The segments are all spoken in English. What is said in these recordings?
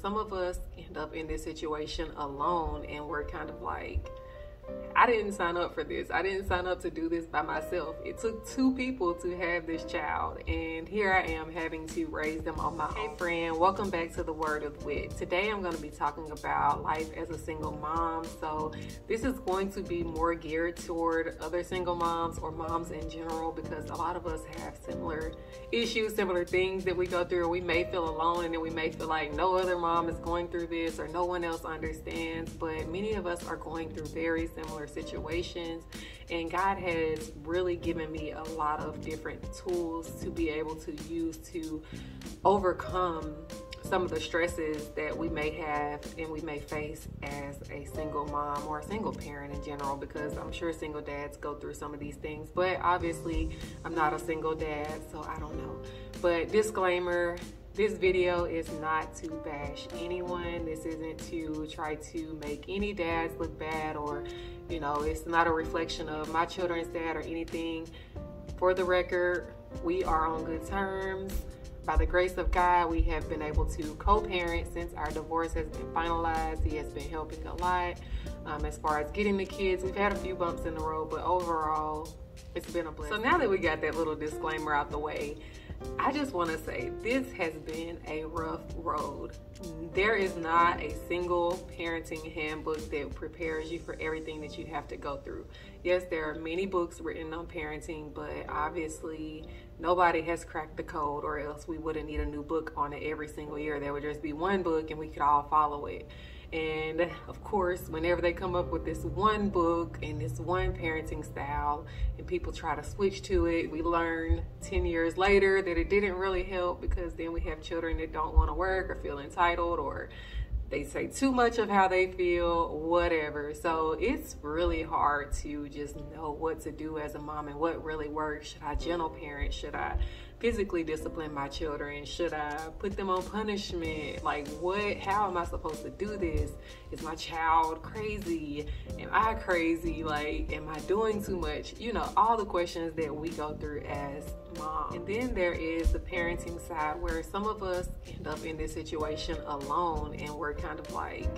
Some of us end up in this situation alone and we're kind of like, I didn't sign up for this. I didn't sign up to do this by myself. It took two people to have this child, and here I am having to raise them on my own. Hey, friend, welcome back to the Word of Whit. Today I'm going to be talking about life as a single mom. So, this is going to be more geared toward other single moms or moms in general because a lot of us have similar issues, similar things that we go through. We may feel alone, and then we may feel like no other mom is going through this or no one else understands, but many of us are going through very similar situations. And God has really given me a lot of different tools to be able to use to overcome some of the stresses that we may have and we may face as a single mom or a single parent in general because I'm sure single dads go through some of these things but obviously I'm not a single dad so I don't know but disclaimer this video is not to bash anyone. This isn't to try to make any dads look bad or, you know, it's not a reflection of my children's dad or anything. For the record, we are on good terms. By the grace of God, we have been able to co-parent since our divorce has been finalized. He has been helping a lot um, as far as getting the kids. We've had a few bumps in the road, but overall, it's been a blessing. So now that we got that little disclaimer out the way, I just want to say this has been a rough road. There is not a single parenting handbook that prepares you for everything that you have to go through. Yes, there are many books written on parenting, but obviously nobody has cracked the code, or else we wouldn't need a new book on it every single year. There would just be one book and we could all follow it. And of course, whenever they come up with this one book and this one parenting style, and people try to switch to it, we learn 10 years later that it didn't really help because then we have children that don't want to work or feel entitled or they say too much of how they feel, whatever. So it's really hard to just know what to do as a mom and what really works. Should I gentle parent? Should I physically discipline my children? Should I put them on punishment? Like, what? How am I supposed to do this? Is my child crazy? Am I crazy? Like, am I doing too much? You know, all the questions that we go through as mom. And then there is the parenting side where some of us end up in this situation alone and we're kind of like,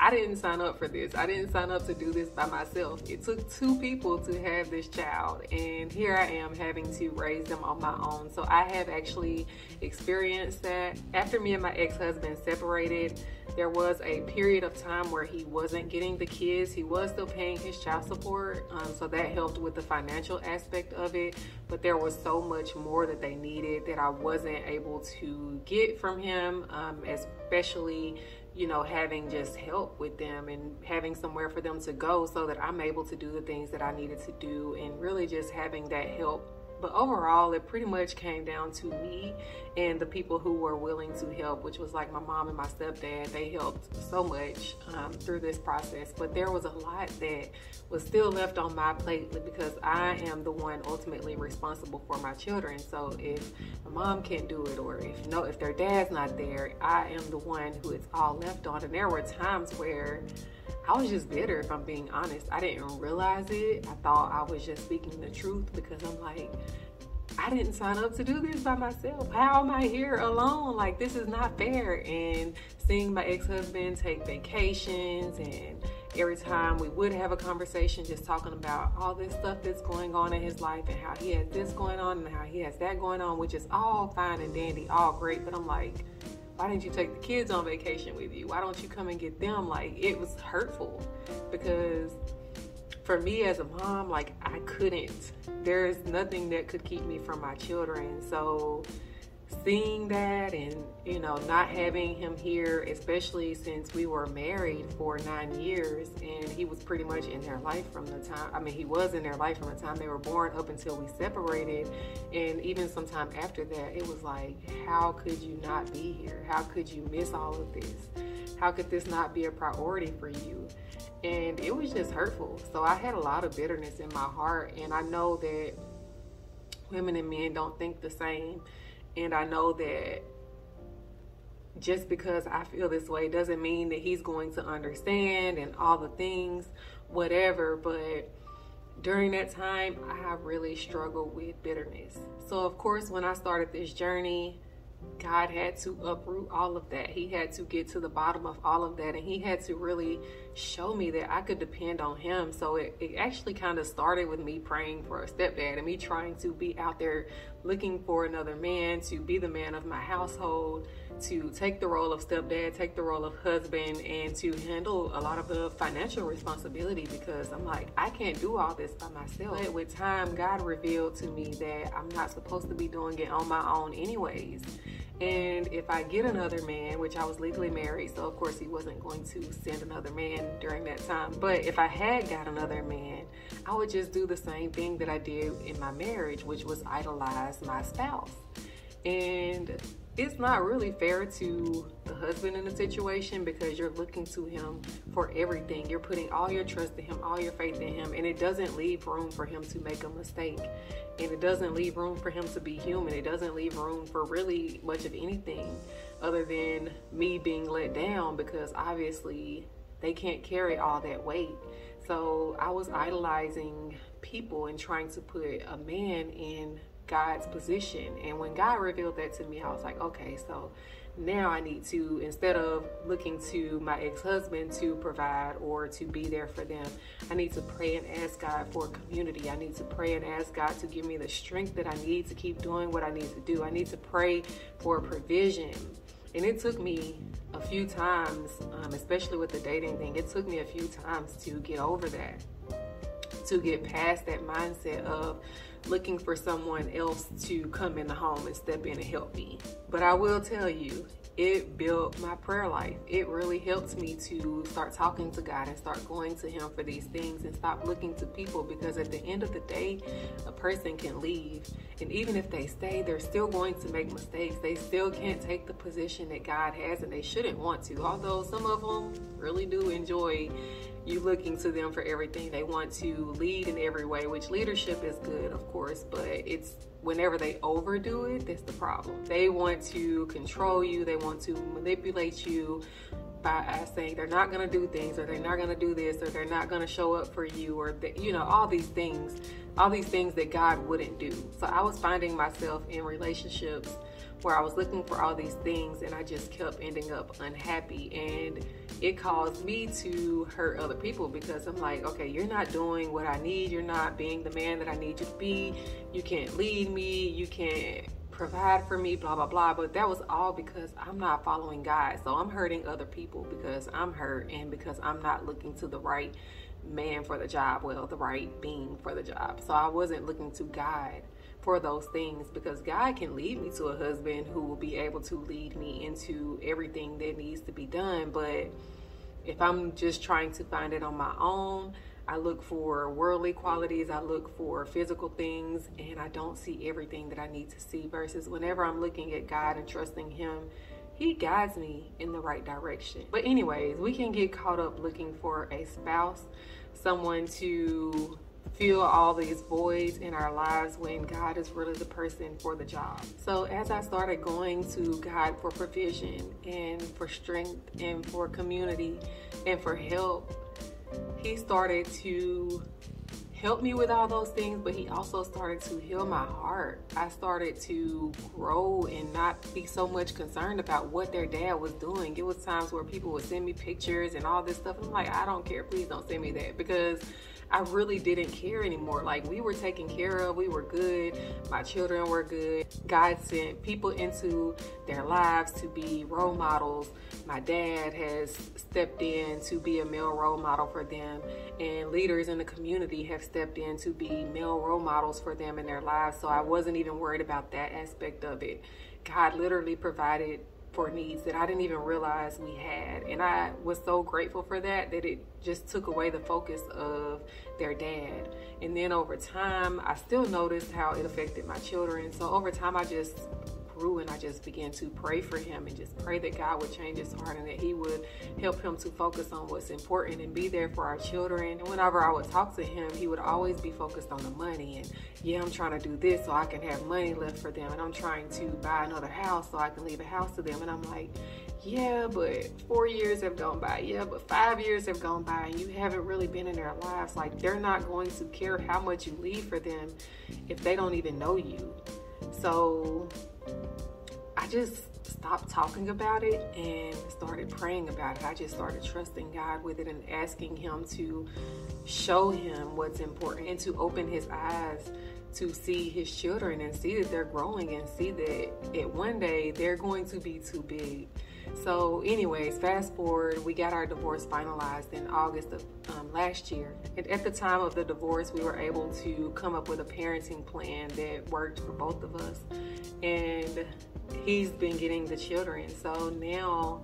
I didn't sign up for this. I didn't sign up to do this by myself. It took two people to have this child, and here I am having to raise them on my own. So I have actually experienced that. After me and my ex husband separated, there was a period of time where he wasn't getting the kids. He was still paying his child support, um, so that helped with the financial aspect of it. But there was so much more that they needed that I wasn't able to get from him, um, especially you know, having just help with them and having somewhere for them to go so that I'm able to do the things that I needed to do and really just having that help but overall, it pretty much came down to me and the people who were willing to help, which was like my mom and my stepdad. They helped so much um, through this process. But there was a lot that was still left on my plate because I am the one ultimately responsible for my children. So if my mom can't do it, or if no, if their dad's not there, I am the one who it's all left on. And there were times where I was just bitter, if I'm being honest. I didn't realize it. I thought I was just speaking the truth because I'm like, I didn't sign up to do this by myself. How am I here alone? Like, this is not fair. And seeing my ex husband take vacations, and every time we would have a conversation, just talking about all this stuff that's going on in his life and how he has this going on and how he has that going on, which is all fine and dandy, all great. But I'm like, why didn't you take the kids on vacation with you? Why don't you come and get them? Like it was hurtful because for me as a mom, like I couldn't. There's nothing that could keep me from my children. So seeing that and you know not having him here especially since we were married for nine years and he was pretty much in their life from the time i mean he was in their life from the time they were born up until we separated and even sometime after that it was like how could you not be here? How could you miss all of this? How could this not be a priority for you? And it was just hurtful. So i had a lot of bitterness in my heart and i know that women and men don't think the same and I know that just because I feel this way doesn't mean that he's going to understand and all the things, whatever. But during that time, I really struggled with bitterness. So, of course, when I started this journey, God had to uproot all of that. He had to get to the bottom of all of that. And He had to really show me that I could depend on Him. So it, it actually kind of started with me praying for a stepdad and me trying to be out there looking for another man to be the man of my household, to take the role of stepdad, take the role of husband, and to handle a lot of the financial responsibility because I'm like, I can't do all this by myself. But with time, God revealed to me that I'm not supposed to be doing it on my own, anyways. And if I get another man, which I was legally married, so of course he wasn't going to send another man during that time. But if I had got another man, I would just do the same thing that I did in my marriage, which was idolize my spouse. And it's not really fair to the husband in the situation because you're looking to him for everything. You're putting all your trust in him, all your faith in him, and it doesn't leave room for him to make a mistake. And it doesn't leave room for him to be human. It doesn't leave room for really much of anything other than me being let down because obviously they can't carry all that weight. So I was idolizing people and trying to put a man in God's position. And when God revealed that to me, I was like, okay, so now I need to, instead of looking to my ex husband to provide or to be there for them, I need to pray and ask God for community. I need to pray and ask God to give me the strength that I need to keep doing what I need to do. I need to pray for provision. And it took me a few times, um, especially with the dating thing, it took me a few times to get over that, to get past that mindset of, looking for someone else to come in the home and step in and help me. But I will tell you, it built my prayer life. It really helped me to start talking to God and start going to Him for these things and stop looking to people because at the end of the day, a person can leave. And even if they stay, they're still going to make mistakes. They still can't take the position that God has and they shouldn't want to. Although some of them really do enjoy you looking to them for everything. They want to lead in every way, which leadership is good, of course, but it's whenever they overdo it, that's the problem. They want to control you, they want to manipulate you by uh, saying they're not going to do things or they're not going to do this or they're not going to show up for you or that you know all these things all these things that god wouldn't do so i was finding myself in relationships where I was looking for all these things and I just kept ending up unhappy. And it caused me to hurt other people because I'm like, okay, you're not doing what I need. You're not being the man that I need you to be. You can't lead me. You can't provide for me, blah, blah, blah. But that was all because I'm not following God. So I'm hurting other people because I'm hurt and because I'm not looking to the right man for the job, well, the right being for the job. So I wasn't looking to God for those things because God can lead me to a husband who will be able to lead me into everything that needs to be done. But if I'm just trying to find it on my own, I look for worldly qualities, I look for physical things, and I don't see everything that I need to see. Versus whenever I'm looking at God and trusting Him, He guides me in the right direction. But, anyways, we can get caught up looking for a spouse, someone to fill all these voids in our lives when God is really the person for the job. So as I started going to God for provision and for strength and for community and for help, he started to help me with all those things, but he also started to heal my heart. I started to grow and not be so much concerned about what their dad was doing. It was times where people would send me pictures and all this stuff. I'm like, I don't care. Please don't send me that because I really didn't care anymore. Like we were taken care of, we were good, my children were good. God sent people into their lives to be role models. My dad has stepped in to be a male role model for them, and leaders in the community have stepped in to be male role models for them in their lives. So I wasn't even worried about that aspect of it. God literally provided for needs that I didn't even realize we had. And I was so grateful for that that it just took away the focus of their dad. And then over time, I still noticed how it affected my children. So over time, I just and I just began to pray for him and just pray that God would change his heart and that he would help him to focus on what's important and be there for our children. And whenever I would talk to him, he would always be focused on the money and yeah, I'm trying to do this so I can have money left for them and I'm trying to buy another house so I can leave a house to them. And I'm like, yeah, but four years have gone by. Yeah, but five years have gone by and you haven't really been in their lives. Like, they're not going to care how much you leave for them if they don't even know you. So, I just stopped talking about it and started praying about it. I just started trusting God with it and asking Him to show him what's important and to open his eyes to see his children and see that they're growing and see that it one day they're going to be too big. So, anyways, fast forward, we got our divorce finalized in August of um, last year. And at the time of the divorce, we were able to come up with a parenting plan that worked for both of us. And he's been getting the children. So now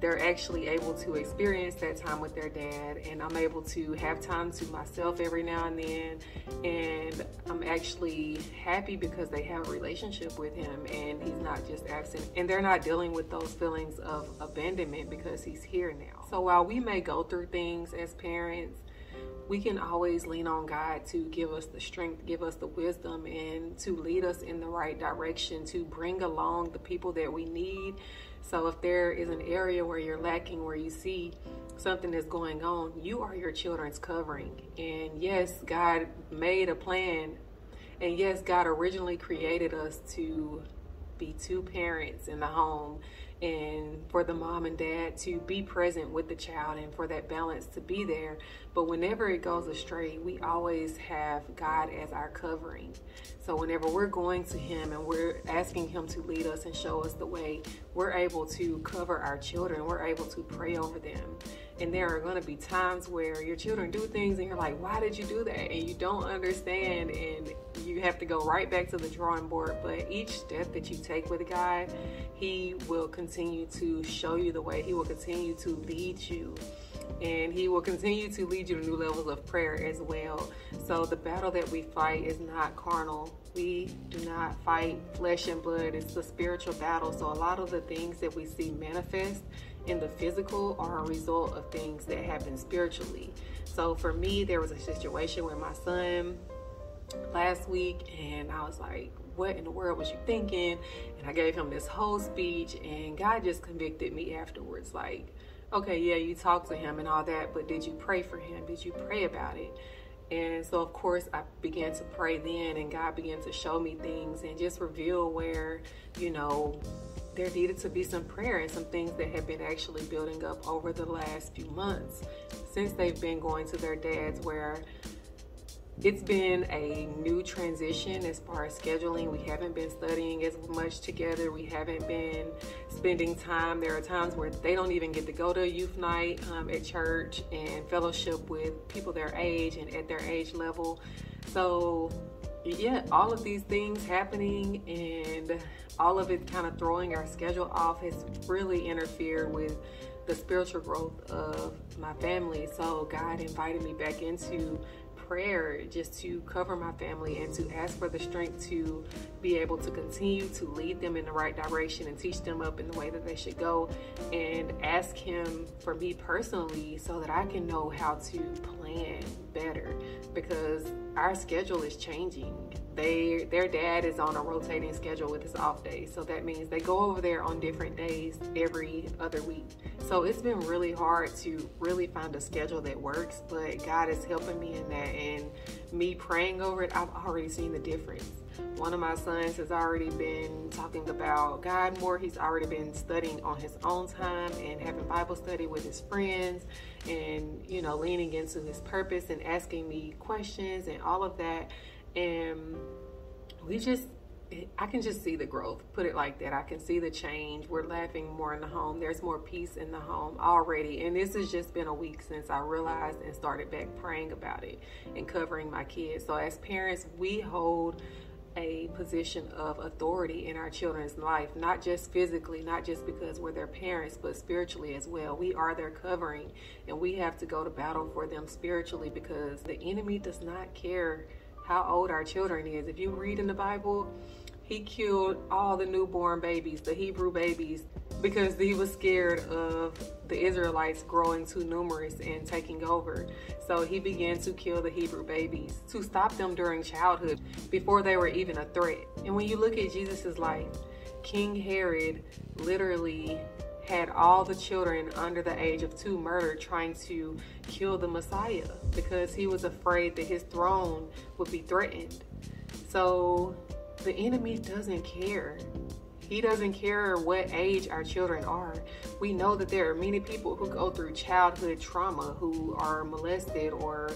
they're actually able to experience that time with their dad and I'm able to have time to myself every now and then and I'm actually happy because they have a relationship with him and he's not just absent and they're not dealing with those feelings of abandonment because he's here now. So while we may go through things as parents we can always lean on God to give us the strength, give us the wisdom, and to lead us in the right direction, to bring along the people that we need so if there is an area where you're lacking, where you see something that's going on, you are your children's covering. And yes, God made a plan. And yes, God originally created us to be two parents in the home and for the mom and dad to be present with the child and for that balance to be there. But whenever it goes astray, we always have God as our covering. So whenever we're going to Him and we're asking Him to lead us and show us the way, we're able to cover our children, we're able to pray over them. And there are going to be times where your children do things and you're like, why did you do that? And you don't understand and you have to go right back to the drawing board. But each step that you take with God, He will continue to show you the way, He will continue to lead you. And he will continue to lead you to new levels of prayer as well. So, the battle that we fight is not carnal, we do not fight flesh and blood. It's the spiritual battle. So a lot of the things that we see manifest in the physical are a result of things that happen spiritually. So for me, there was a situation with my son last week, and I was like, what in the world was you thinking? And I gave him this whole speech, and God just convicted me afterwards like, okay, yeah, you talked to him and all that, but did you pray for him? Did you pray about it? And so, of course, I began to pray then, and God began to show me things and just reveal where, you know, there needed to be some prayer and some things that have been actually building up over the last few months since they've been going to their dads, where it's been a new transition as far as scheduling. We haven't been studying as much together. We haven't been spending time. There are times where they don't even get to go to youth night um, at church and fellowship with people their age and at their age level. So, yeah, all of these things happening and all of it kind of throwing our schedule off has really interfered with the spiritual growth of my family. So, God invited me back into prayer just to cover my family and to ask for the strength to be able to continue to lead them in the right direction and teach them up in the way that they should go and ask him for me personally so that I can know how to plan better because our schedule is changing. They their dad is on a rotating schedule with his off days so that means they go over there on different days every other week. So it's been really hard to really find a schedule that works but god is helping me in that and me praying over it i've already seen the difference. One of my sons has already been talking about god more. He's already been studying on his own time and having bible study with his friends and you know leaning into his purpose and asking me questions and all of that and we just I can just see the growth, put it like that. I can see the change. We're laughing more in the home. There's more peace in the home already. And this has just been a week since I realized and started back praying about it and covering my kids. So, as parents, we hold a position of authority in our children's life, not just physically, not just because we're their parents, but spiritually as well. We are their covering, and we have to go to battle for them spiritually because the enemy does not care how old our children is. If you read in the Bible, he killed all the newborn babies, the Hebrew babies, because he was scared of the Israelites growing too numerous and taking over. So he began to kill the Hebrew babies to stop them during childhood before they were even a threat. And when you look at Jesus' life, King Herod literally had all the children under the age of two murdered trying to kill the Messiah because he was afraid that his throne would be threatened. So the enemy doesn't care. He doesn't care what age our children are. We know that there are many people who go through childhood trauma, who are molested or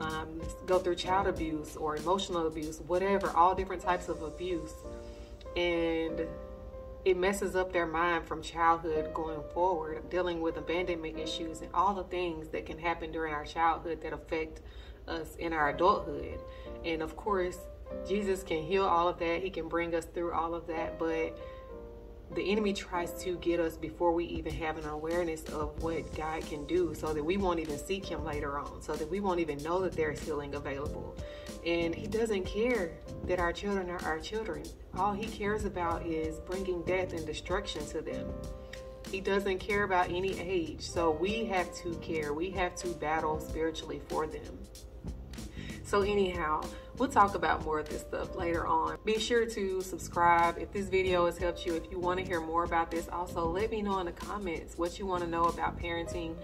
um, go through child abuse or emotional abuse, whatever, all different types of abuse. And it messes up their mind from childhood going forward, dealing with abandonment issues and all the things that can happen during our childhood that affect us in our adulthood. And of course, Jesus can heal all of that. He can bring us through all of that, but the enemy tries to get us before we even have an awareness of what God can do so that we won't even seek him later on, so that we won't even know that there's healing available. And he doesn't care that our children are our children. All he cares about is bringing death and destruction to them. He doesn't care about any age. So we have to care. We have to battle spiritually for them. So, anyhow, we'll talk about more of this stuff later on. Be sure to subscribe if this video has helped you. If you want to hear more about this, also let me know in the comments what you want to know about parenting.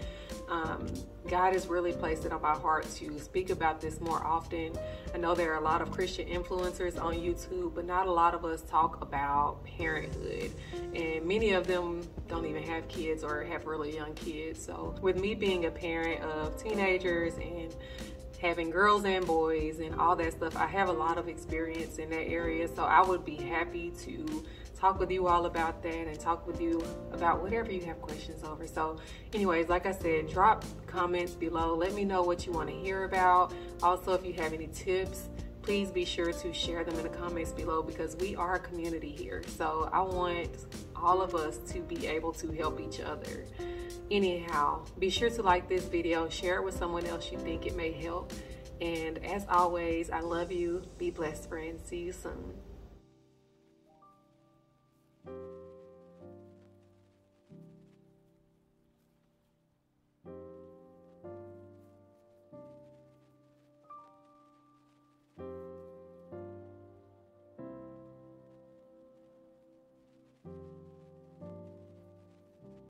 Um, God has really placed it on my heart to speak about this more often. I know there are a lot of Christian influencers on YouTube, but not a lot of us talk about parenthood. And many of them don't even have kids or have really young kids. So, with me being a parent of teenagers and having girls and boys and all that stuff. I have a lot of experience in that area, so I would be happy to talk with you all about that and talk with you about whatever you have questions over. So, anyways, like I said, drop comments below. Let me know what you want to hear about. Also, if you have any tips, please be sure to share them in the comments below because we are a community here. So, I want all of us to be able to help each other. Anyhow, be sure to like this video, share it with someone else you think it may help. And as always, I love you. Be blessed, friends. See you soon.